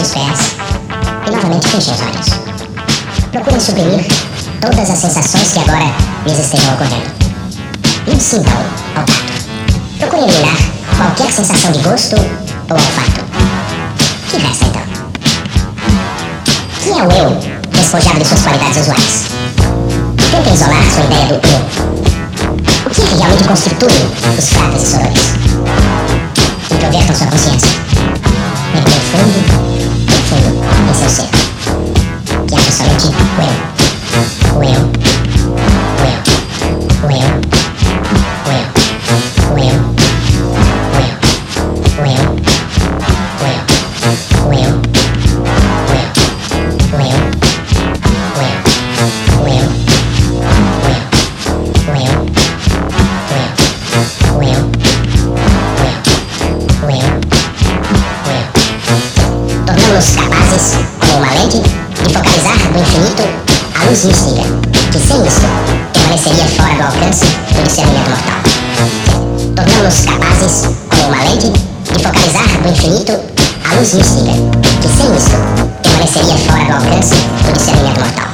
os pés e novamente fechem os olhos. Procurem suprimir todas as sensações que agora lhes estejam ocorrendo. E sintam ao tato. Procurem eliminar qualquer sensação de gosto ou olfato. Que resta então? Quem é o eu despojado de suas qualidades usuais? Tentem isolar sua ideia do eu. O que é realmente constitui os fratas e sorores? O eu. O eu. O eu. O eu. O eu. O eu. Tornamos-nos capazes, como uma lente, de focalizar do infinito a luz mística, que sem isso permaneceria fora do alcance do discernimento mortal. Tornamos-nos capazes, como uma lente, de focalizar do infinito a luz mística, que sem isso permaneceria fora do alcance do discernimento mortal.